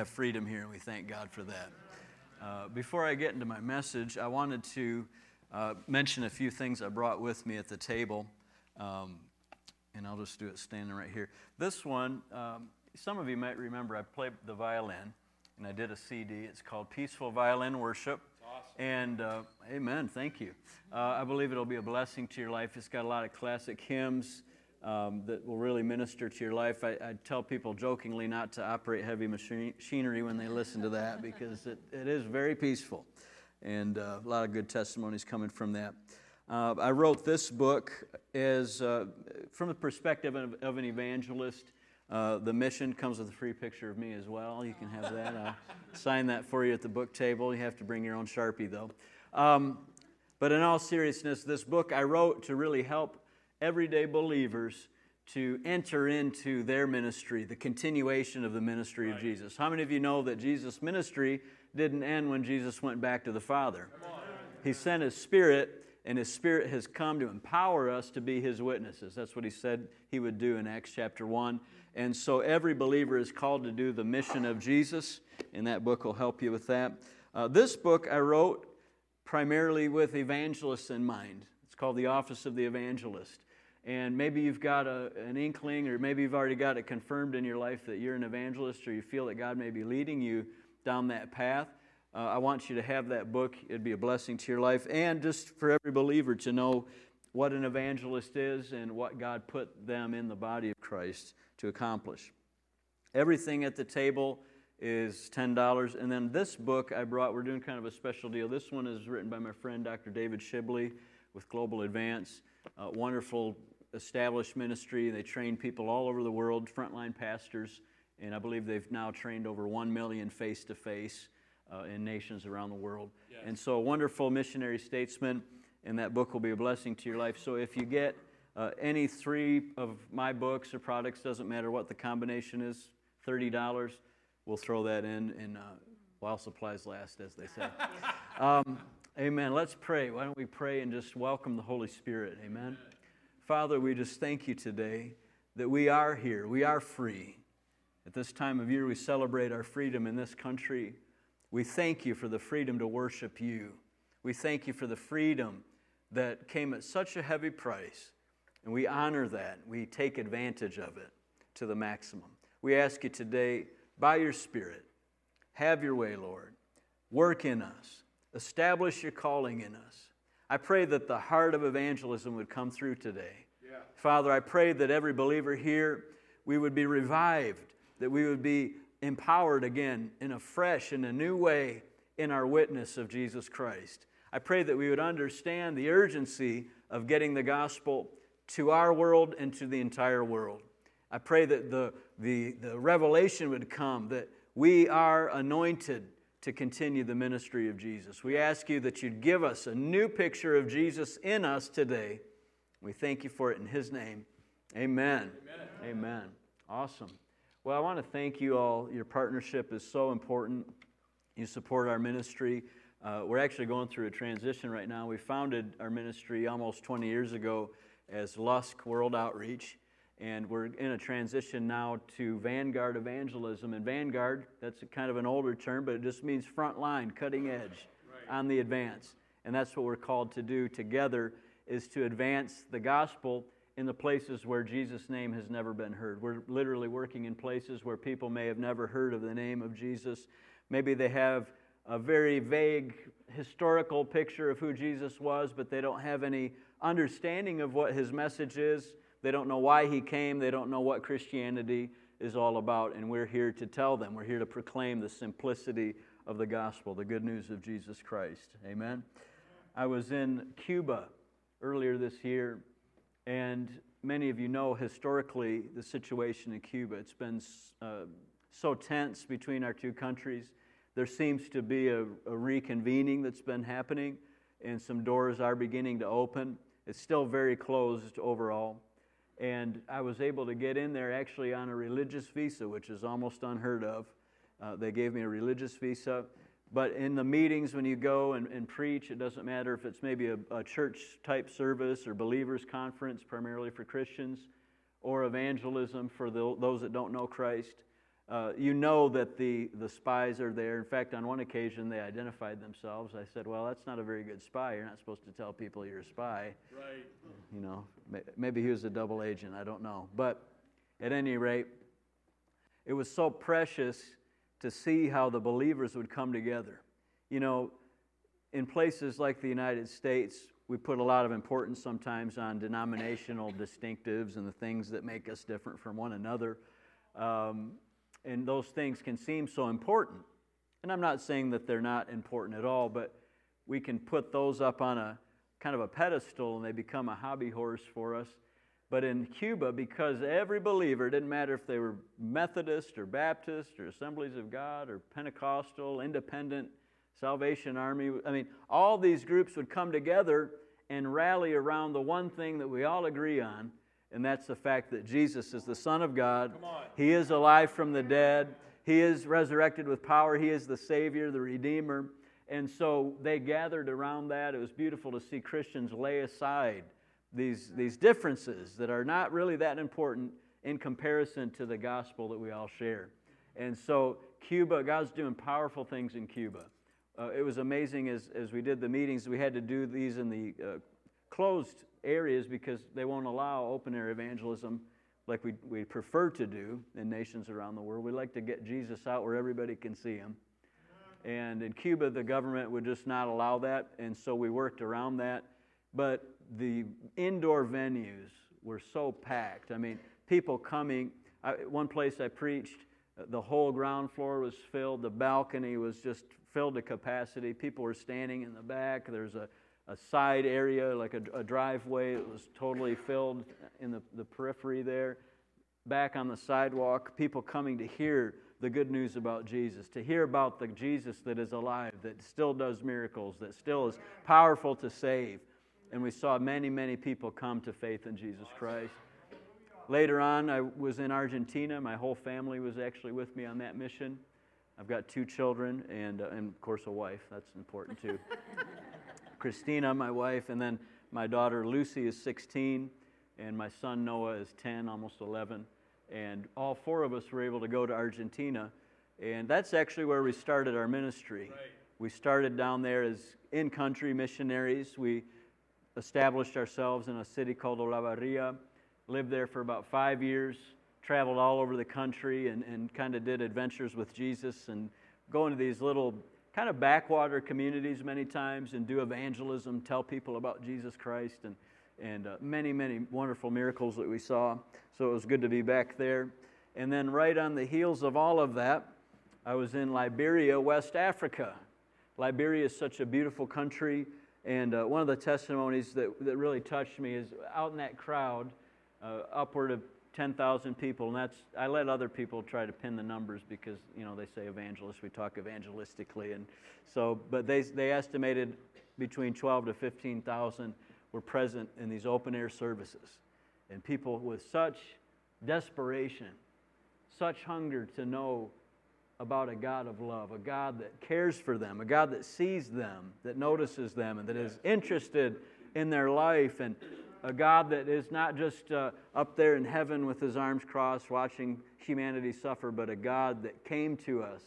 have freedom here, and we thank God for that. Uh, before I get into my message, I wanted to uh, mention a few things I brought with me at the table. Um, and I'll just do it standing right here. This one, um, some of you might remember I played the violin, and I did a CD. It's called Peaceful Violin Worship. Awesome. And uh, amen, thank you. Uh, I believe it'll be a blessing to your life. It's got a lot of classic hymns um, that will really minister to your life. I, I, tell people jokingly not to operate heavy machinery when they listen to that because it, it is very peaceful. And uh, a lot of good testimonies coming from that. Uh, I wrote this book as uh, from the perspective of, of an evangelist. Uh, the mission comes with a free picture of me as well. You can have that. I'll sign that for you at the book table. You have to bring your own Sharpie, though. Um, but in all seriousness, this book I wrote to really help everyday believers to enter into their ministry, the continuation of the ministry right. of Jesus. How many of you know that Jesus' ministry didn't end when Jesus went back to the Father? He sent His Spirit, and His Spirit has come to empower us to be His witnesses. That's what He said He would do in Acts chapter 1. And so every believer is called to do the mission of Jesus, and that book will help you with that. Uh, this book I wrote primarily with evangelists in mind. It's called The Office of the Evangelist and maybe you've got a, an inkling, or maybe you've already got it confirmed in your life that you're an evangelist, or you feel that God may be leading you down that path. Uh, I want you to have that book. It'd be a blessing to your life, and just for every believer to know what an evangelist is and what God put them in the body of Christ to accomplish. Everything at the table is $10. And then this book I brought, we're doing kind of a special deal. This one is written by my friend Dr. David Shibley with Global Advance. Uh, wonderful established ministry. They train people all over the world, frontline pastors, and I believe they've now trained over 1 million face to face in nations around the world. Yes. And so, a wonderful missionary statesman, and that book will be a blessing to your life. So, if you get uh, any three of my books or products, doesn't matter what the combination is, $30, we'll throw that in, and uh, while supplies last, as they say. um, amen. Let's pray. Why don't we pray and just welcome the Holy Spirit? Amen. Father, we just thank you today that we are here. We are free. At this time of year, we celebrate our freedom in this country. We thank you for the freedom to worship you. We thank you for the freedom that came at such a heavy price. And we honor that. We take advantage of it to the maximum. We ask you today, by your Spirit, have your way, Lord. Work in us. Establish your calling in us. I pray that the heart of evangelism would come through today. Yeah. Father, I pray that every believer here, we would be revived, that we would be empowered again in a fresh and a new way in our witness of Jesus Christ. I pray that we would understand the urgency of getting the gospel to our world and to the entire world. I pray that the, the, the revelation would come that we are anointed to continue the ministry of Jesus. We ask you that you'd give us a new picture of Jesus in us today. We thank you for it in His name. Amen. Amen. Amen. Awesome. Well, I want to thank you all. Your partnership is so important. You support our ministry. Uh, we're actually going through a transition right now. We founded our ministry almost 20 years ago as Lusk World Outreach and we're in a transition now to vanguard evangelism. And vanguard, that's kind of an older term, but it just means front line, cutting edge right. on the advance. And that's what we're called to do together is to advance the gospel in the places where Jesus' name has never been heard. We're literally working in places where people may have never heard of the name of Jesus. Maybe they have a very vague historical picture of who Jesus was, but they don't have any understanding of what his message is they don't know why he came. They don't know what Christianity is all about. And we're here to tell them. We're here to proclaim the simplicity of the gospel, the good news of Jesus Christ. Amen. I was in Cuba earlier this year, and many of you know historically the situation in Cuba. It's been uh, so tense between our two countries. There seems to be a, a reconvening that's been happening, and some doors are beginning to open. It's still very closed overall. And I was able to get in there actually on a religious visa, which is almost unheard of. Uh, they gave me a religious visa. But in the meetings, when you go and, and preach, it doesn't matter if it's maybe a, a church type service or believers' conference, primarily for Christians, or evangelism for the, those that don't know Christ. Uh, you know that the, the spies are there. In fact, on one occasion, they identified themselves. I said, Well, that's not a very good spy. You're not supposed to tell people you're a spy. Right. You know, maybe he was a double agent. I don't know. But at any rate, it was so precious to see how the believers would come together. You know, in places like the United States, we put a lot of importance sometimes on denominational distinctives and the things that make us different from one another. Um, and those things can seem so important. And I'm not saying that they're not important at all, but we can put those up on a kind of a pedestal and they become a hobby horse for us. But in Cuba, because every believer, didn't matter if they were Methodist or Baptist or Assemblies of God or Pentecostal, Independent, Salvation Army, I mean, all these groups would come together and rally around the one thing that we all agree on, and that's the fact that Jesus is the Son of God. He is alive from the dead. He is resurrected with power. He is the Savior, the Redeemer. And so they gathered around that. It was beautiful to see Christians lay aside these, these differences that are not really that important in comparison to the gospel that we all share. And so, Cuba, God's doing powerful things in Cuba. Uh, it was amazing as, as we did the meetings, we had to do these in the uh, closed areas because they won't allow open air evangelism like we, we prefer to do in nations around the world. We like to get Jesus out where everybody can see him. And in Cuba, the government would just not allow that, and so we worked around that. But the indoor venues were so packed. I mean, people coming. I, one place I preached, the whole ground floor was filled, the balcony was just filled to capacity. People were standing in the back. There's a a side area, like a, a driveway. It was totally filled in the, the periphery there. Back on the sidewalk, people coming to hear the good news about Jesus, to hear about the Jesus that is alive, that still does miracles, that still is powerful to save. And we saw many, many people come to faith in Jesus Christ. Later on, I was in Argentina. My whole family was actually with me on that mission. I've got two children and, uh, and of course, a wife. That's important too. Christina, my wife, and then my daughter Lucy is 16, and my son Noah is 10, almost 11. And all four of us were able to go to Argentina. And that's actually where we started our ministry. Right. We started down there as in country missionaries. We established ourselves in a city called Olavarria, lived there for about five years, traveled all over the country, and, and kind of did adventures with Jesus and going to these little kind of backwater communities many times and do evangelism, tell people about Jesus Christ, and, and uh, many, many wonderful miracles that we saw. So it was good to be back there. And then, right on the heels of all of that, I was in Liberia, West Africa. Liberia is such a beautiful country. And uh, one of the testimonies that, that really touched me is out in that crowd, uh, upward of 10,000 people, and that's, I let other people try to pin the numbers because, you know, they say evangelists, we talk evangelistically. And so, but they, they estimated between 12 to 15,000 were present in these open air services. And people with such desperation, such hunger to know about a God of love, a God that cares for them, a God that sees them, that notices them, and that is interested in their life. And a God that is not just uh, up there in heaven with his arms crossed watching humanity suffer, but a God that came to us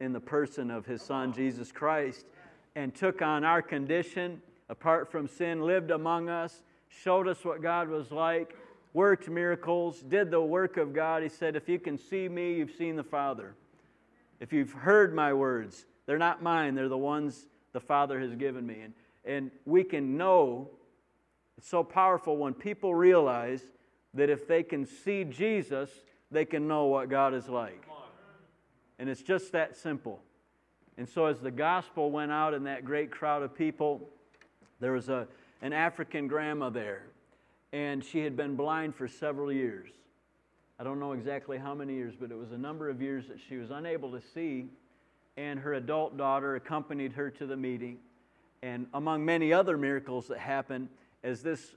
in the person of his Son, Jesus Christ, and took on our condition apart from sin, lived among us, showed us what God was like, worked miracles, did the work of God. He said, If you can see me, you've seen the Father. If you've heard my words, they're not mine, they're the ones the Father has given me. And, and we can know so powerful when people realize that if they can see Jesus, they can know what God is like. And it's just that simple. And so, as the gospel went out in that great crowd of people, there was a, an African grandma there, and she had been blind for several years. I don't know exactly how many years, but it was a number of years that she was unable to see. And her adult daughter accompanied her to the meeting. And among many other miracles that happened, as this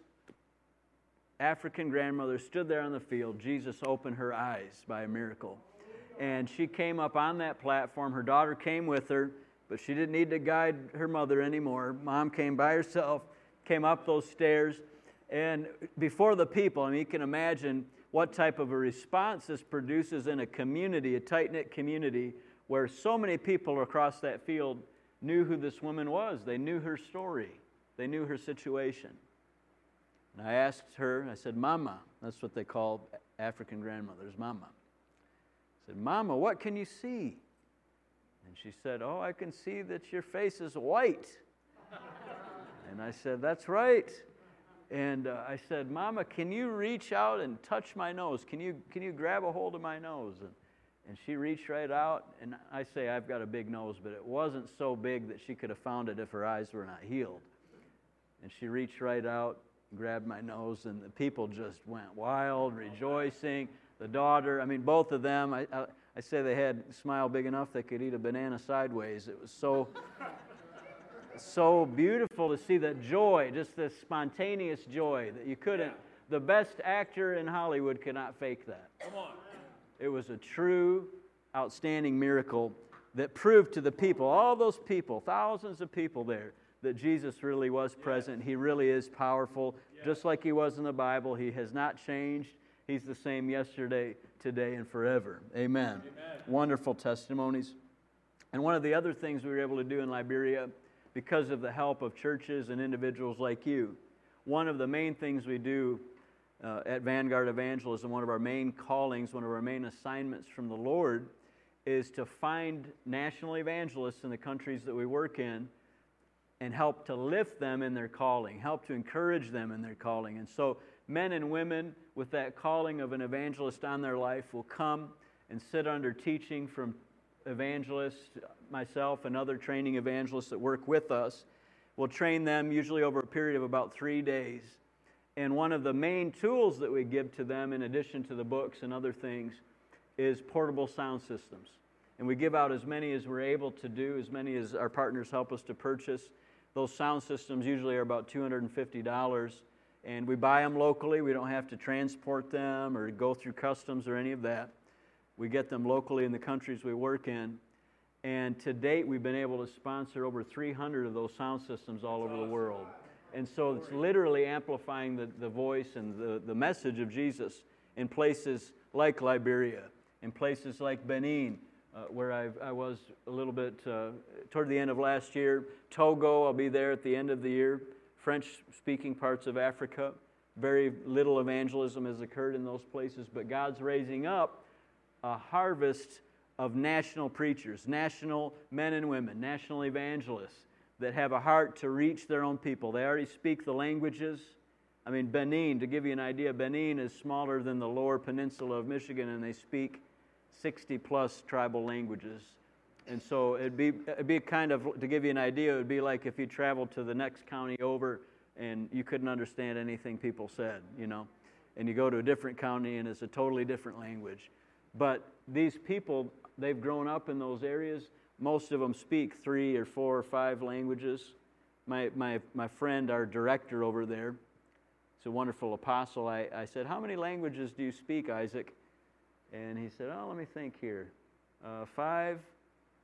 African grandmother stood there on the field, Jesus opened her eyes by a miracle. And she came up on that platform. Her daughter came with her, but she didn't need to guide her mother anymore. Mom came by herself, came up those stairs. And before the people, I mean, you can imagine what type of a response this produces in a community, a tight knit community, where so many people across that field knew who this woman was. They knew her story, they knew her situation. And I asked her, I said, Mama, that's what they call African grandmothers, Mama. I said, Mama, what can you see? And she said, Oh, I can see that your face is white. and I said, That's right. And uh, I said, Mama, can you reach out and touch my nose? Can you, can you grab a hold of my nose? And, and she reached right out, and I say, I've got a big nose, but it wasn't so big that she could have found it if her eyes were not healed. And she reached right out, grabbed my nose, and the people just went wild, rejoicing. The daughter, I mean, both of them, I, I, I say they had a smile big enough they could eat a banana sideways. It was so so beautiful to see that joy, just this spontaneous joy that you couldn't, the best actor in Hollywood cannot fake that. Come on. It was a true, outstanding miracle that proved to the people, all those people, thousands of people there, that Jesus really was present. He really is powerful, just like he was in the Bible. He has not changed. He's the same yesterday, today, and forever. Amen. Amen. Wonderful testimonies. And one of the other things we were able to do in Liberia because of the help of churches and individuals like you. One of the main things we do uh, at Vanguard Evangelism, one of our main callings, one of our main assignments from the Lord, is to find national evangelists in the countries that we work in and help to lift them in their calling, help to encourage them in their calling. And so, men and women with that calling of an evangelist on their life will come and sit under teaching from evangelists, myself and other training evangelists that work with us. We'll train them usually over a period of about three days. And one of the main tools that we give to them, in addition to the books and other things, is portable sound systems. And we give out as many as we're able to do, as many as our partners help us to purchase. Those sound systems usually are about $250. And we buy them locally. We don't have to transport them or go through customs or any of that. We get them locally in the countries we work in. And to date, we've been able to sponsor over 300 of those sound systems all over the world. And so it's literally amplifying the, the voice and the, the message of Jesus in places like Liberia, in places like Benin, uh, where I've, i was a little bit uh, toward the end of last year. Togo, I'll be there at the end of the year. French speaking parts of Africa. Very little evangelism has occurred in those places, but God's raising up a harvest of national preachers, national men and women, national evangelists that have a heart to reach their own people. They already speak the languages. I mean, Benin, to give you an idea, Benin is smaller than the lower peninsula of Michigan, and they speak 60 plus tribal languages. And so it'd be, it'd be kind of, to give you an idea, it would be like if you traveled to the next county over and you couldn't understand anything people said, you know. And you go to a different county and it's a totally different language. But these people, they've grown up in those areas. Most of them speak three or four or five languages. My, my, my friend, our director over there, he's a wonderful apostle. I, I said, How many languages do you speak, Isaac? And he said, Oh, let me think here. Uh, five.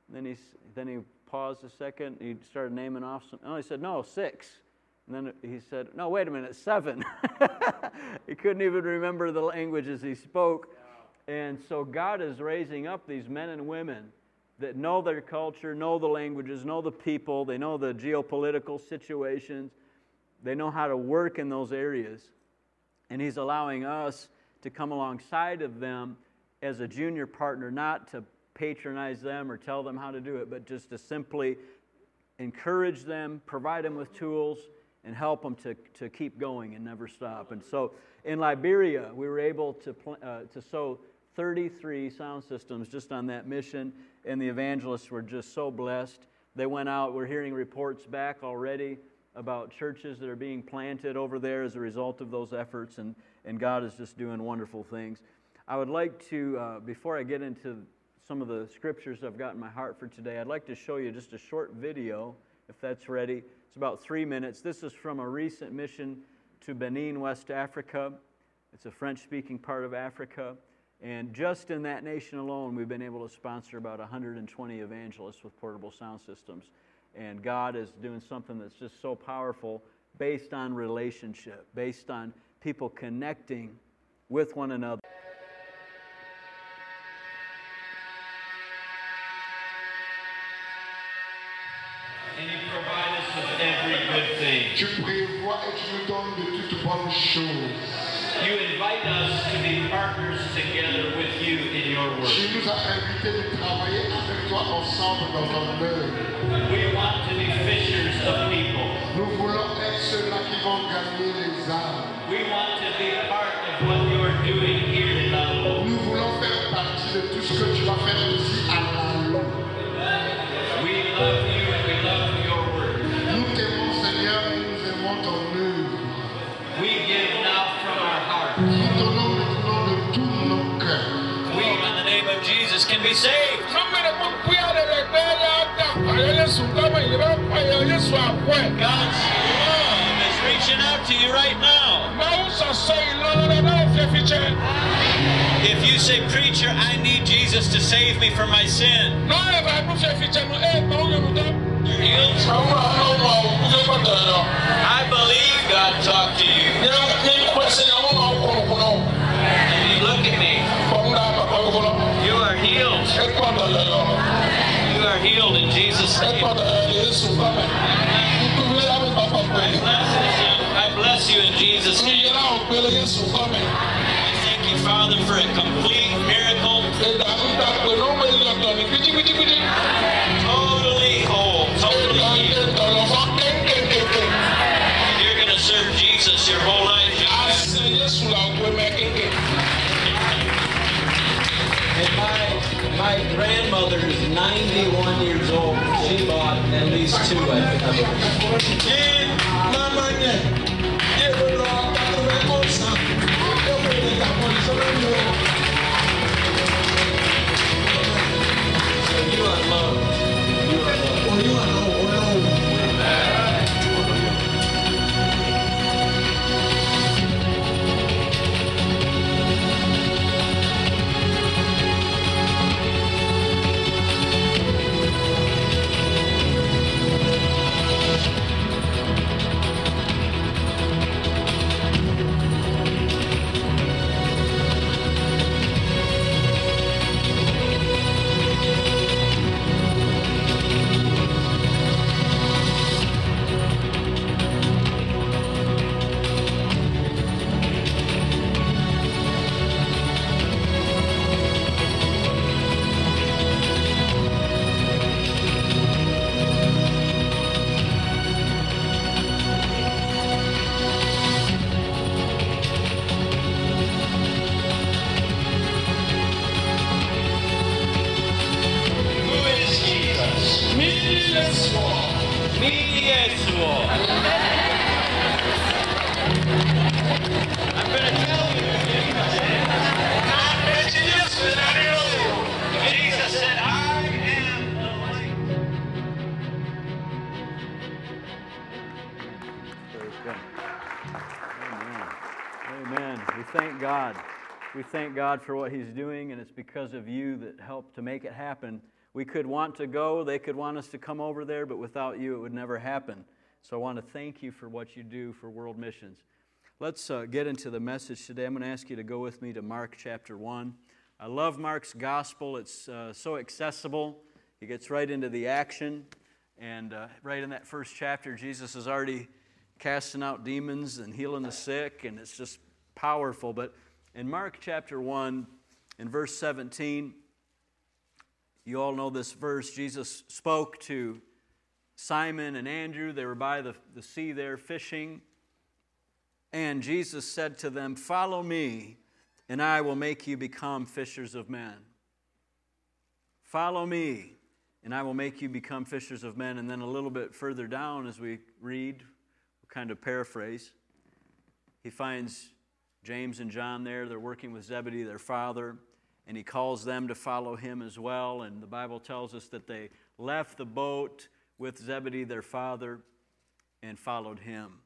Then he, then he paused a second. He started naming off some. Oh, he said, No, six. And then he said, No, wait a minute, seven. he couldn't even remember the languages he spoke. And so God is raising up these men and women that know their culture, know the languages, know the people, they know the geopolitical situations, they know how to work in those areas. And He's allowing us to come alongside of them as a junior partner, not to patronize them or tell them how to do it, but just to simply encourage them, provide them with tools, and help them to, to keep going and never stop. And so in Liberia, we were able to, uh, to sow 33 sound systems just on that mission, and the evangelists were just so blessed. They went out, we're hearing reports back already about churches that are being planted over there as a result of those efforts, and, and God is just doing wonderful things. I would like to, uh, before I get into some of the scriptures I've got in my heart for today, I'd like to show you just a short video, if that's ready. It's about three minutes. This is from a recent mission to Benin, West Africa. It's a French speaking part of Africa. And just in that nation alone, we've been able to sponsor about 120 evangelists with portable sound systems. And God is doing something that's just so powerful based on relationship, based on people connecting with one another. And you provide us with every good thing. Tu prévois et tu nous donnes de toutes bonnes choses. You invite us to be partners together with you in your work. Tu nous as invités de travailler avec toi ensemble dans ton œuvre. We want to be fishers of people. Nous voulons être ceux-là qui vont gagner les âmes. We want to be part of what you're doing If you say, Preacher, I need Jesus to save me from my sin. I believe God talked to you. And you look at me. You are healed. You are healed in Jesus' name. I bless you. I bless you in Jesus' name. I thank you, Father, for a complete miracle. Totally whole. Totally healed. You're going to serve Jesus your whole life. And my, my grandmother is 91 years old. She bought at least two, I think. You are loved. Yeshua. I'm going to tell you. Jesus said, I am. Amen. We thank God. We thank God for what He's doing, and it's because of you that helped to make it happen. We could want to go, they could want us to come over there, but without you, it would never happen. So I want to thank you for what you do for world missions. Let's uh, get into the message today. I'm going to ask you to go with me to Mark chapter 1. I love Mark's gospel, it's uh, so accessible. He gets right into the action. And uh, right in that first chapter, Jesus is already casting out demons and healing the sick, and it's just powerful. But in Mark chapter 1, in verse 17, you all know this verse. Jesus spoke to Simon and Andrew. They were by the, the sea there fishing. And Jesus said to them, Follow me, and I will make you become fishers of men. Follow me, and I will make you become fishers of men. And then a little bit further down, as we read, we'll kind of paraphrase, he finds James and John there. They're working with Zebedee, their father, and he calls them to follow him as well. And the Bible tells us that they left the boat with Zebedee, their father, and followed him.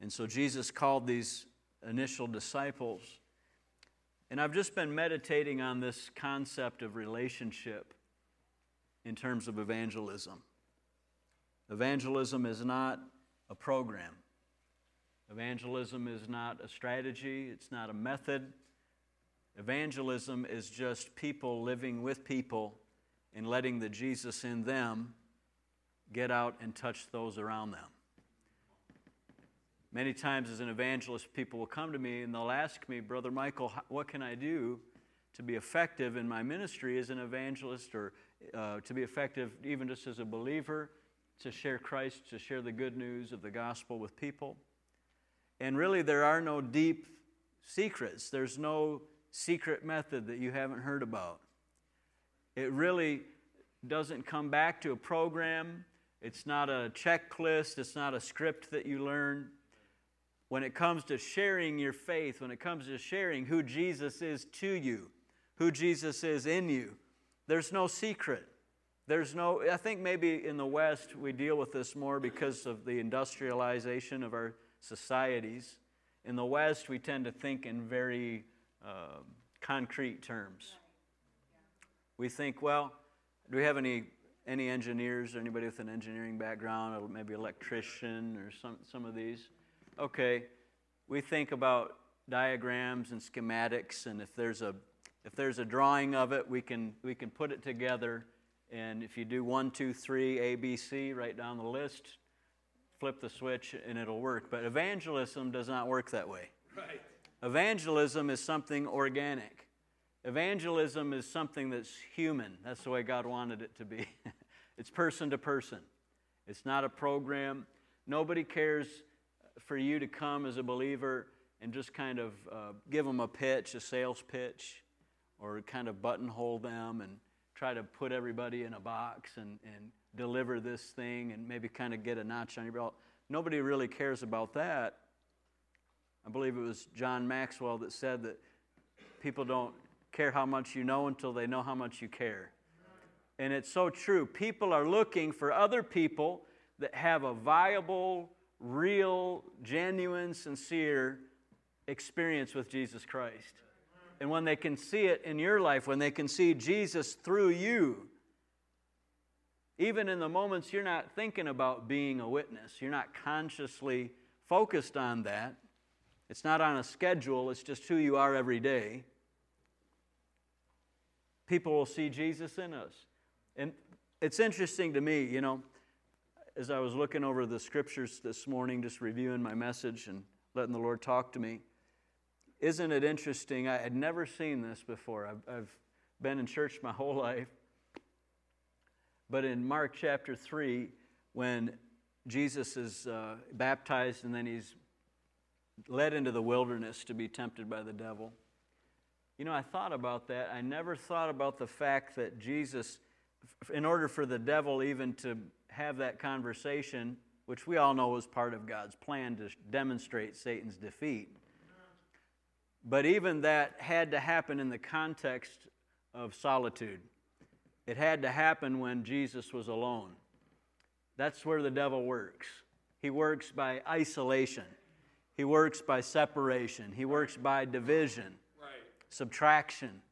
And so Jesus called these initial disciples. And I've just been meditating on this concept of relationship in terms of evangelism. Evangelism is not a program. Evangelism is not a strategy, it's not a method, Evangelism is just people living with people and letting the Jesus in them get out and touch those around them. Many times, as an evangelist, people will come to me and they'll ask me, Brother Michael, what can I do to be effective in my ministry as an evangelist or uh, to be effective even just as a believer, to share Christ, to share the good news of the gospel with people? And really, there are no deep secrets. There's no secret method that you haven't heard about. It really doesn't come back to a program. It's not a checklist. It's not a script that you learn. When it comes to sharing your faith, when it comes to sharing who Jesus is to you, who Jesus is in you, there's no secret. There's no, I think maybe in the West we deal with this more because of the industrialization of our societies. In the West, we tend to think in very uh, concrete terms. We think, well, do we have any, any engineers or anybody with an engineering background, or maybe electrician or some, some of these? Okay, we think about diagrams and schematics, and if there's a if there's a drawing of it, we can we can put it together. And if you do one, two, three, A, B, C, write down the list, flip the switch and it'll work. But evangelism does not work that way. Right. Evangelism is something organic. Evangelism is something that's human. That's the way God wanted it to be. it's person to person. It's not a program. Nobody cares for you to come as a believer and just kind of uh, give them a pitch, a sales pitch, or kind of buttonhole them and try to put everybody in a box and, and deliver this thing and maybe kind of get a notch on your belt. Nobody really cares about that. I believe it was John Maxwell that said that people don't care how much you know until they know how much you care. And it's so true. People are looking for other people that have a viable, real, genuine, sincere experience with Jesus Christ. And when they can see it in your life, when they can see Jesus through you, even in the moments you're not thinking about being a witness, you're not consciously focused on that. It's not on a schedule, it's just who you are every day. People will see Jesus in us. And it's interesting to me, you know, as I was looking over the scriptures this morning, just reviewing my message and letting the Lord talk to me, isn't it interesting? I had never seen this before. I've, I've been in church my whole life. But in Mark chapter 3, when Jesus is uh, baptized and then he's led into the wilderness to be tempted by the devil, you know, I thought about that. I never thought about the fact that Jesus, in order for the devil even to have that conversation, which we all know was part of God's plan to demonstrate Satan's defeat, but even that had to happen in the context of solitude. It had to happen when Jesus was alone. That's where the devil works. He works by isolation, he works by separation, he works by division, right. subtraction,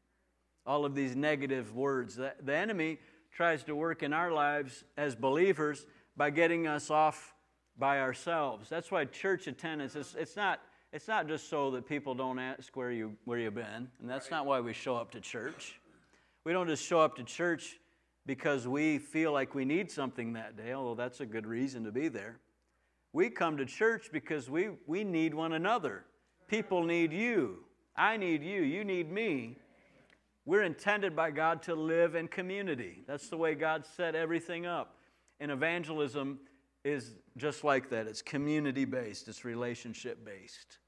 all of these negative words. The, the enemy tries to work in our lives as believers by getting us off by ourselves. That's why church attendance is it's not it's not just so that people don't ask where, you, where you've been, and that's not why we show up to church. We don't just show up to church because we feel like we need something that day, although that's a good reason to be there. We come to church because we, we need one another. People need you. I need you. You need me. We're intended by God to live in community. That's the way God set everything up. And evangelism is just like that it's community based, it's relationship based.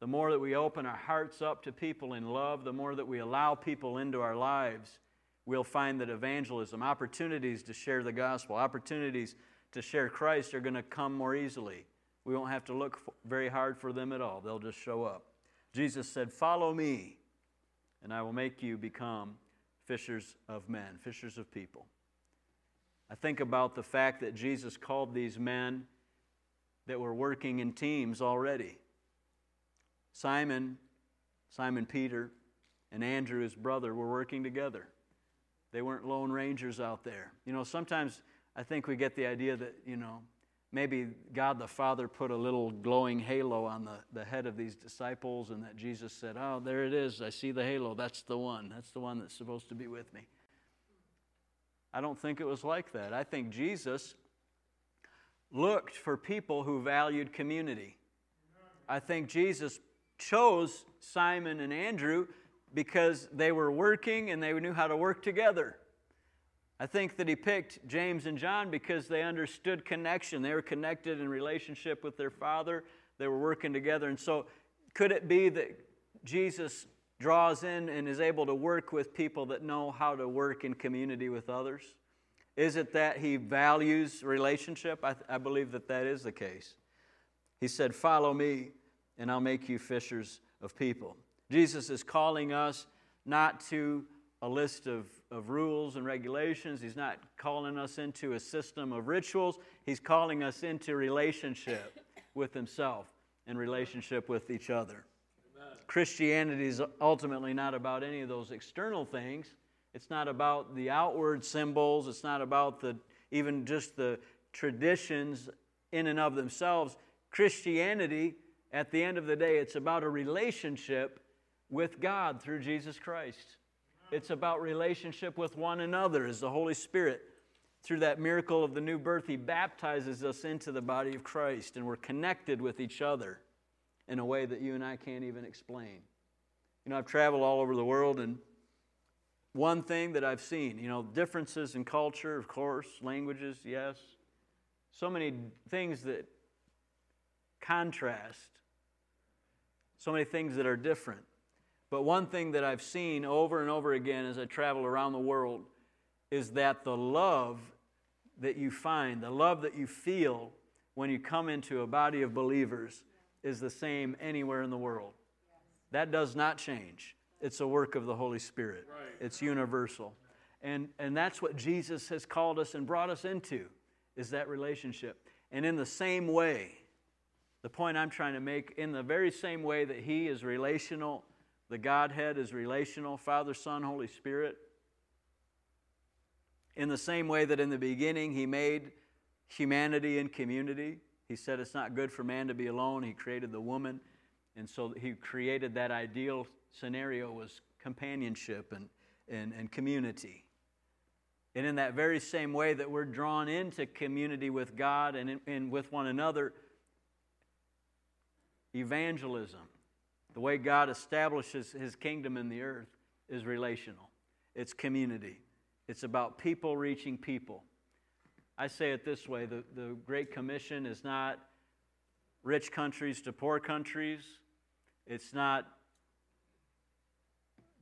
The more that we open our hearts up to people in love, the more that we allow people into our lives, we'll find that evangelism, opportunities to share the gospel, opportunities to share Christ are going to come more easily. We won't have to look very hard for them at all, they'll just show up. Jesus said, Follow me, and I will make you become fishers of men, fishers of people. I think about the fact that Jesus called these men that were working in teams already. Simon, Simon Peter, and Andrew, his brother, were working together. They weren't lone rangers out there. You know, sometimes I think we get the idea that, you know, maybe God the Father put a little glowing halo on the, the head of these disciples, and that Jesus said, Oh, there it is. I see the halo. That's the one. That's the one that's supposed to be with me. I don't think it was like that. I think Jesus looked for people who valued community. I think Jesus chose Simon and Andrew because they were working and they knew how to work together. I think that he picked James and John because they understood connection. They were connected in relationship with their father, they were working together. And so, could it be that Jesus draws in and is able to work with people that know how to work in community with others? Is it that he values relationship? I, I believe that that is the case. He said, Follow me, and I'll make you fishers of people. Jesus is calling us not to a list of, of rules and regulations. He's not calling us into a system of rituals. He's calling us into relationship with Himself and relationship with each other. Amen. Christianity is ultimately not about any of those external things. It's not about the outward symbols. It's not about the even just the traditions in and of themselves. Christianity, at the end of the day, it's about a relationship with God through Jesus Christ. It's about relationship with one another as the Holy Spirit, through that miracle of the new birth, He baptizes us into the body of Christ, and we're connected with each other in a way that you and I can't even explain. You know, I've traveled all over the world, and one thing that I've seen, you know, differences in culture, of course, languages, yes. So many things that contrast, so many things that are different. But one thing that I've seen over and over again as I travel around the world is that the love that you find, the love that you feel when you come into a body of believers is the same anywhere in the world. That does not change. It's a work of the Holy Spirit. Right. It's universal. And, and that's what Jesus has called us and brought us into, is that relationship. And in the same way, the point I'm trying to make, in the very same way that He is relational the Godhead is relational Father, Son, Holy Spirit. In the same way that in the beginning He made humanity in community, He said it's not good for man to be alone. He created the woman. And so He created that ideal scenario was companionship and, and, and community. And in that very same way that we're drawn into community with God and, and with one another, evangelism the way God establishes his kingdom in the earth is relational, it's community, it's about people reaching people. I say it this way the, the Great Commission is not rich countries to poor countries, it's not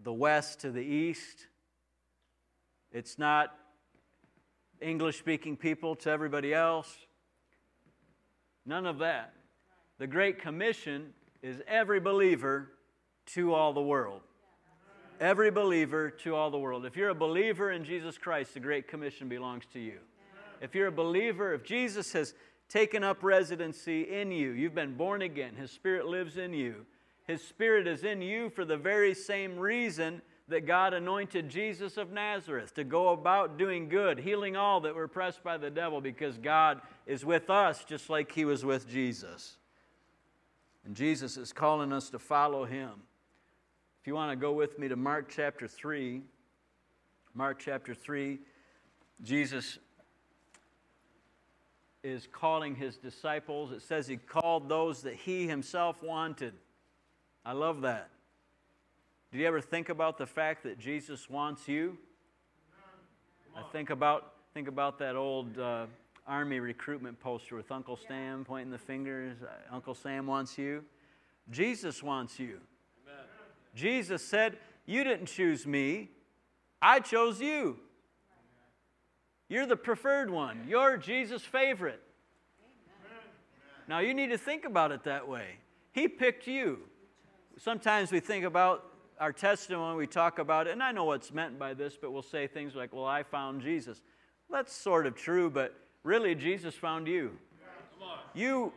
the West to the East, it's not English speaking people to everybody else. None of that. The Great Commission is every believer to all the world. Every believer to all the world. If you're a believer in Jesus Christ, the Great Commission belongs to you. If you're a believer, if Jesus has taken up residency in you, you've been born again, His Spirit lives in you. His Spirit is in you for the very same reason that God anointed Jesus of Nazareth to go about doing good, healing all that were oppressed by the devil, because God is with us just like He was with Jesus. And Jesus is calling us to follow him. If you want to go with me to Mark chapter 3, Mark chapter 3, Jesus is calling his disciples. It says he called those that he himself wanted. I love that. Do you ever think about the fact that Jesus wants you? I think about think about that old uh, Army recruitment poster with Uncle Sam pointing the fingers. Uh, Uncle Sam wants you. Jesus wants you. Amen. Jesus said, You didn't choose me, I chose you. You're the preferred one. You're Jesus' favorite. Amen. Now you need to think about it that way. He picked you. Sometimes we think about our testimony, we talk about it, and I know what's meant by this, but we'll say things like, Well, I found Jesus. That's sort of true, but Really, Jesus found you. You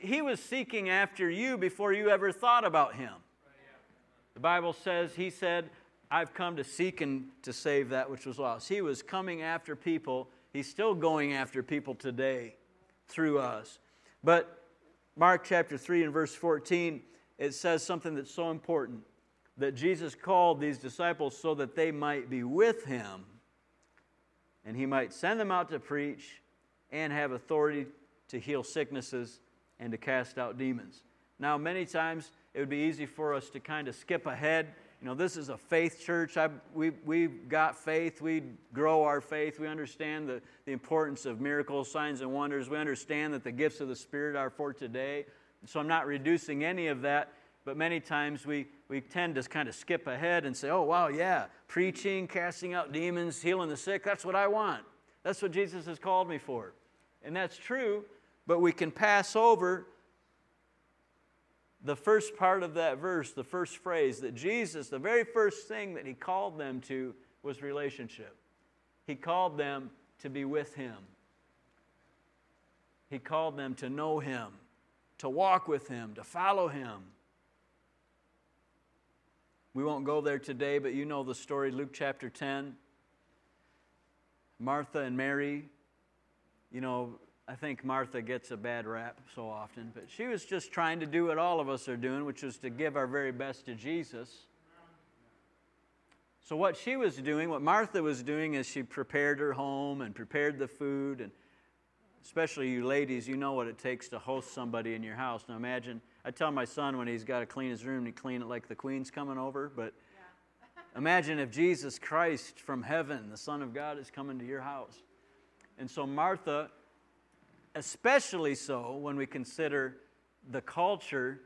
he was seeking after you before you ever thought about him. The Bible says he said, I've come to seek and to save that which was lost. He was coming after people. He's still going after people today through us. But Mark chapter 3 and verse 14, it says something that's so important that Jesus called these disciples so that they might be with him and he might send them out to preach and have authority to heal sicknesses and to cast out demons. Now, many times it would be easy for us to kind of skip ahead. You know, this is a faith church. I, we, we've got faith. We grow our faith. We understand the, the importance of miracles, signs, and wonders. We understand that the gifts of the Spirit are for today. So I'm not reducing any of that, but many times we, we tend to kind of skip ahead and say, oh, wow, yeah, preaching, casting out demons, healing the sick, that's what I want. That's what Jesus has called me for. And that's true, but we can pass over the first part of that verse, the first phrase, that Jesus, the very first thing that he called them to was relationship. He called them to be with him. He called them to know him, to walk with him, to follow him. We won't go there today, but you know the story, Luke chapter 10. Martha and Mary, you know, I think Martha gets a bad rap so often, but she was just trying to do what all of us are doing, which is to give our very best to Jesus. So, what she was doing, what Martha was doing, is she prepared her home and prepared the food. And especially you ladies, you know what it takes to host somebody in your house. Now, imagine, I tell my son when he's got to clean his room, he clean it like the queen's coming over. But imagine if Jesus Christ from heaven, the Son of God, is coming to your house. And so, Martha especially so when we consider the culture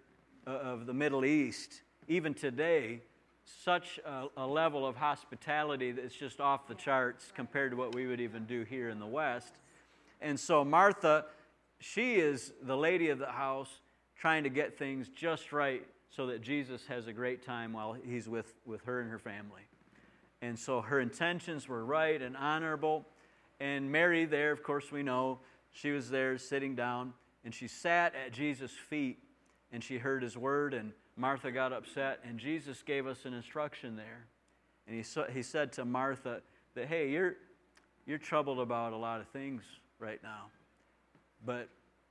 uh, of the Middle East, even today, such a, a, level of hospitality that's just off the charts compared to what we would even do here in the West. And so, Martha, she is the lady of the house trying to get things just right so that Jesus has a great time while he's with, with her and her family. And so, her intentions were right and honorable. And Mary, there, of course, we know she was there sitting down, and she sat at Jesus' feet, and she heard his word, and Martha got upset, and Jesus gave us an instruction there. And he, he said to Martha that, hey, you're, you're troubled about a lot of things right now, but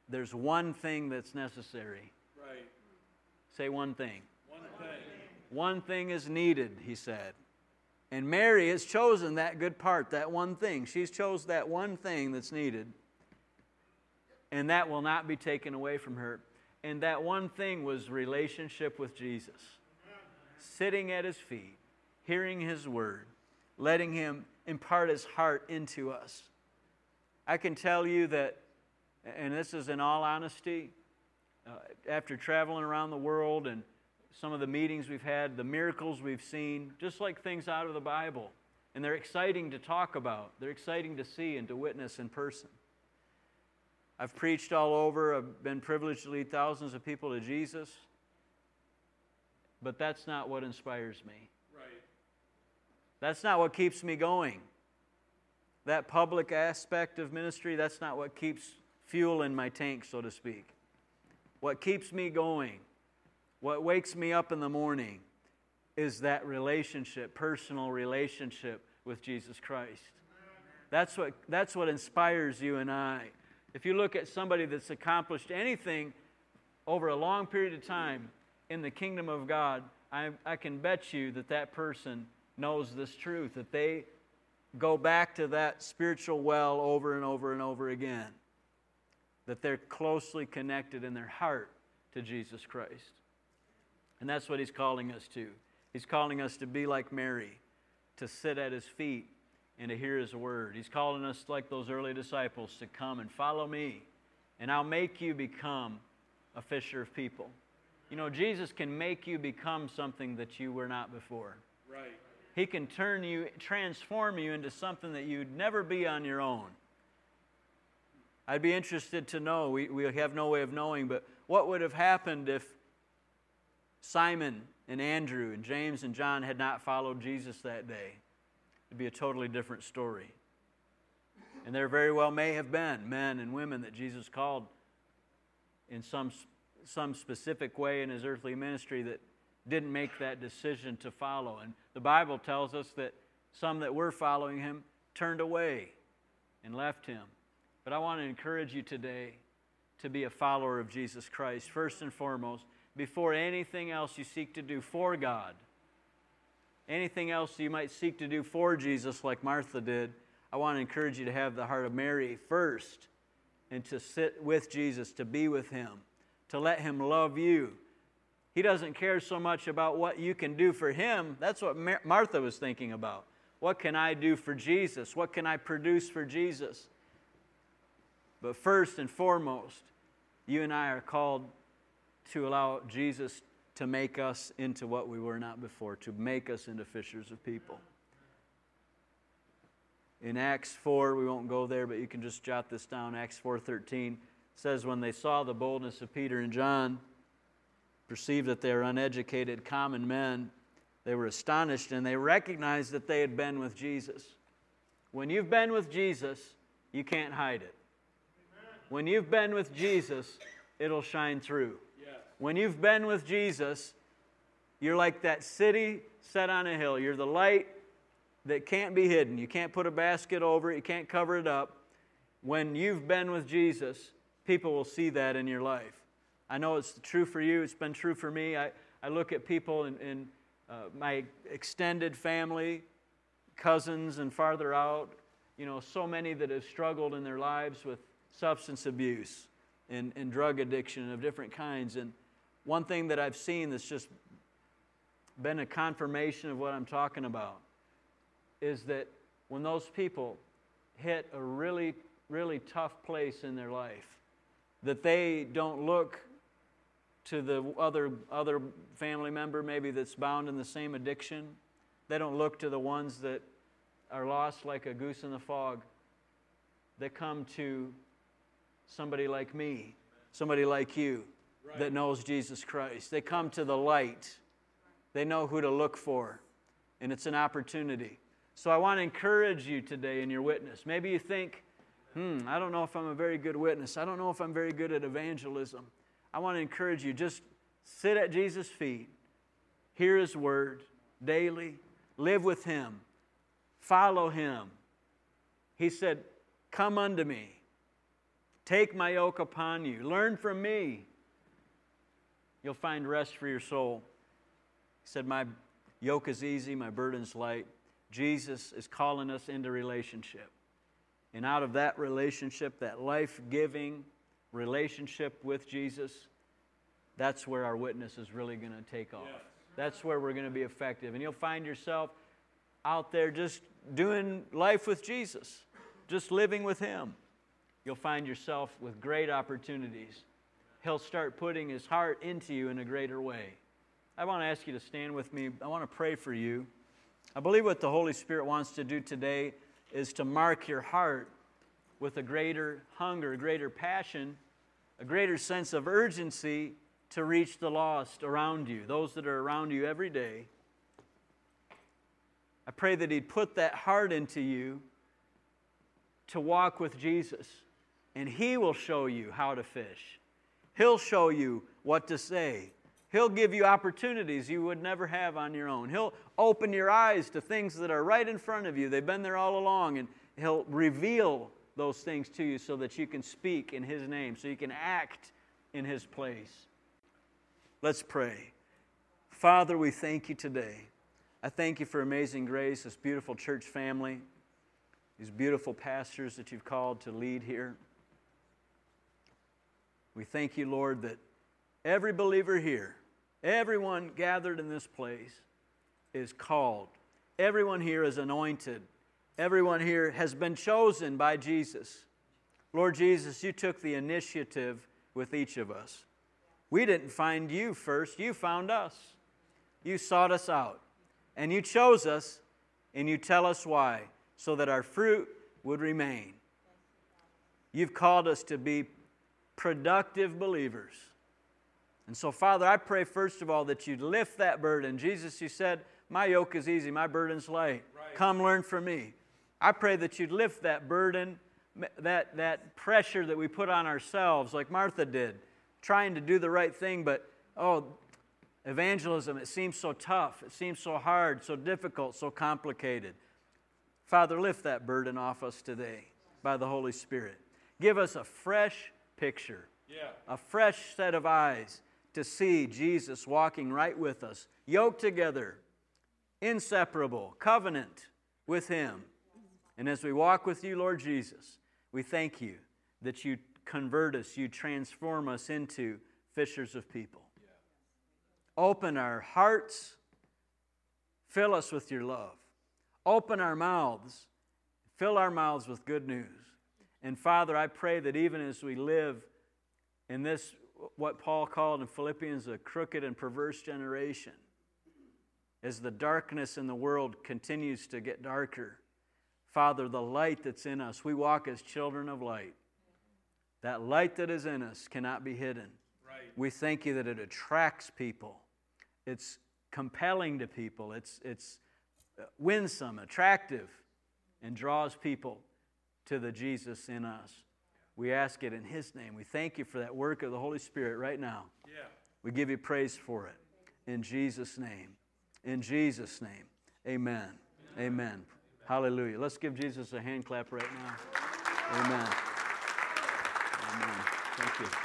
there's one thing that's necessary. Right. Say one thing. One thing. One thing is needed, he said. And Mary has chosen that good part, that one thing. She's chose that one thing that's needed and that will not be taken away from her. And that one thing was relationship with Jesus. Sitting at his feet, hearing his word, letting him impart his heart into us. I can tell you that, and this is in all honesty, uh, after traveling around the world and some of the meetings we've had, the miracles we've seen, just like things out of the Bible. And they're exciting to talk about, they're exciting to see and to witness in person. I've preached all over, I've been privileged to lead thousands of people to Jesus. But that's not what inspires me. Right. That's not what keeps me going. That public aspect of ministry, that's not what keeps fuel in my tank, so to speak. What keeps me going, what wakes me up in the morning, is that relationship, personal relationship with Jesus Christ. That's what, that's what inspires you and I. If you look at somebody that's accomplished anything over a long period of time in the kingdom of God, I, I can bet you that that person knows this truth, that they go back to that spiritual well over and over and over again, that they're closely connected in their heart to Jesus Christ. And that's what he's calling us to. He's calling us to be like Mary, to sit at his feet and to hear His word. He's calling us, like those early disciples, to come and follow me, and I'll make you become a fisher of people. You know, Jesus can make you become something that you were not before. Right. He can turn you, transform you into something that you'd never be on your own. I'd be interested to know, we, we have no way of knowing, but what would have happened if Simon and Andrew and James and John had not followed Jesus that day? it'd be a totally different story. And there very well may have been men and women that Jesus called in some, some specific way in his earthly ministry that didn't make that decision to follow. And the Bible tells us that some that were following him turned away and left him. But I want to encourage you today to be a follower of Jesus Christ, first and foremost, before anything else you seek to do for God. Anything else you might seek to do for Jesus, like Martha did, I want to encourage you to have the heart of Mary first and to sit with Jesus, to be with Him, to let Him love you. He doesn't care so much about what you can do for Him. That's what Mar- Martha was thinking about. What can I do for Jesus? What can I produce for Jesus? But first and foremost, you and I are called to allow Jesus to make us into what we were not before, to make us into fishers of people. In Acts 4, we won't go there, but you can just jot this down. Acts 4:13 says when they saw the boldness of Peter and John, perceived that they were uneducated common men, they were astonished and they recognized that they had been with Jesus. When you've been with Jesus, you can't hide it. When you've been with Jesus, it'll shine through. When you've been with Jesus, you're like that city set on a hill. You're the light that can't be hidden. You can't put a basket over it, you can't cover it up. When you've been with Jesus, people will see that in your life. I know it's true for you, it's been true for me. I, I look at people in, in uh, my extended family, cousins, and farther out, you know, so many that have struggled in their lives with substance abuse and, and drug addiction of different kinds. And one thing that I've seen that's just been a confirmation of what I'm talking about is that when those people hit a really, really tough place in their life, that they don't look to the other, other family member maybe that's bound in the same addiction. They don't look to the ones that are lost like a goose in the fog. They come to somebody like me, somebody like you. That knows Jesus Christ. They come to the light. They know who to look for, and it's an opportunity. So I want to encourage you today in your witness. Maybe you think, hmm, I don't know if I'm a very good witness. I don't know if I'm very good at evangelism. I want to encourage you just sit at Jesus' feet, hear his word daily, live with him, follow him. He said, Come unto me. Take my yoke upon you. Learn from me. You'll find rest for your soul. He said, My yoke is easy, my burden's light. Jesus is calling us into relationship. And out of that relationship, that life giving relationship with Jesus, that's where our witness is really going to take off. Yes. That's where we're going to be effective. And you'll find yourself out there just doing life with Jesus, just living with Him you'll find yourself with great opportunities. He'll start putting his heart into you in a greater way. I want to ask you to stand with me. I want to pray for you. I believe what the Holy Spirit wants to do today is to mark your heart with a greater hunger, a greater passion, a greater sense of urgency to reach the lost around you, those that are around you every day. I pray that He'd put that heart into you to walk with Jesus and He will show you how to fish. He'll show you what to say. He'll give you opportunities you would never have on your own. He'll open your eyes to things that are right in front of you. They've been there all along, and He'll reveal those things to you so that you can speak in His name, so you can act in His place. Let's pray. Father, we thank you today. I thank you for amazing grace, this beautiful church family, these beautiful pastors that you've called to lead here. We thank you, Lord, that every believer here, everyone gathered in this place, is called. Everyone here is anointed. Everyone here has been chosen by Jesus. Lord Jesus, you took the initiative with each of us. We didn't find you first, you found us. You sought us out, and you chose us, and you tell us why, so that our fruit would remain. You've called us to be productive believers. And so, Father, I pray first of all that you lift that burden. Jesus, you said, My yoke is easy, my burden's light. Right. Come learn from me. I pray that you'd lift that burden, that, that pressure that we put on ourselves, like Martha did, trying to do the right thing, but oh, evangelism, it seems so tough, it seems so hard, so difficult, so complicated. Father, lift that burden off us today by the Holy Spirit. Give us a fresh picture, Yeah. a fresh set of eyes to see Jesus walking right with us, yoked together, inseparable, covenant with Him. And as we walk with you, Lord Jesus, we thank you that you convert us, you transform us into fishers of people. Open our hearts, fill us with your love. Open our mouths, fill our mouths with good news. And Father, I pray that even as we live in this, what Paul called in Philippians, a crooked and perverse generation, as the darkness in the world continues to get darker, Father, the light that's in us, we walk as children of light. That light that is in us cannot be hidden. Right. We thank you that it attracts people. It's compelling to people. It's, it's uh, winsome, attractive, and draws people to the Jesus in us. We ask it in His name. We thank you for that work of the Holy Spirit right now. Yeah. We give you praise for it. In Jesus' name. In Jesus' name. Amen. Amen. Hallelujah. Let's give Jesus a hand clap right now. Amen. Amen. Thank you.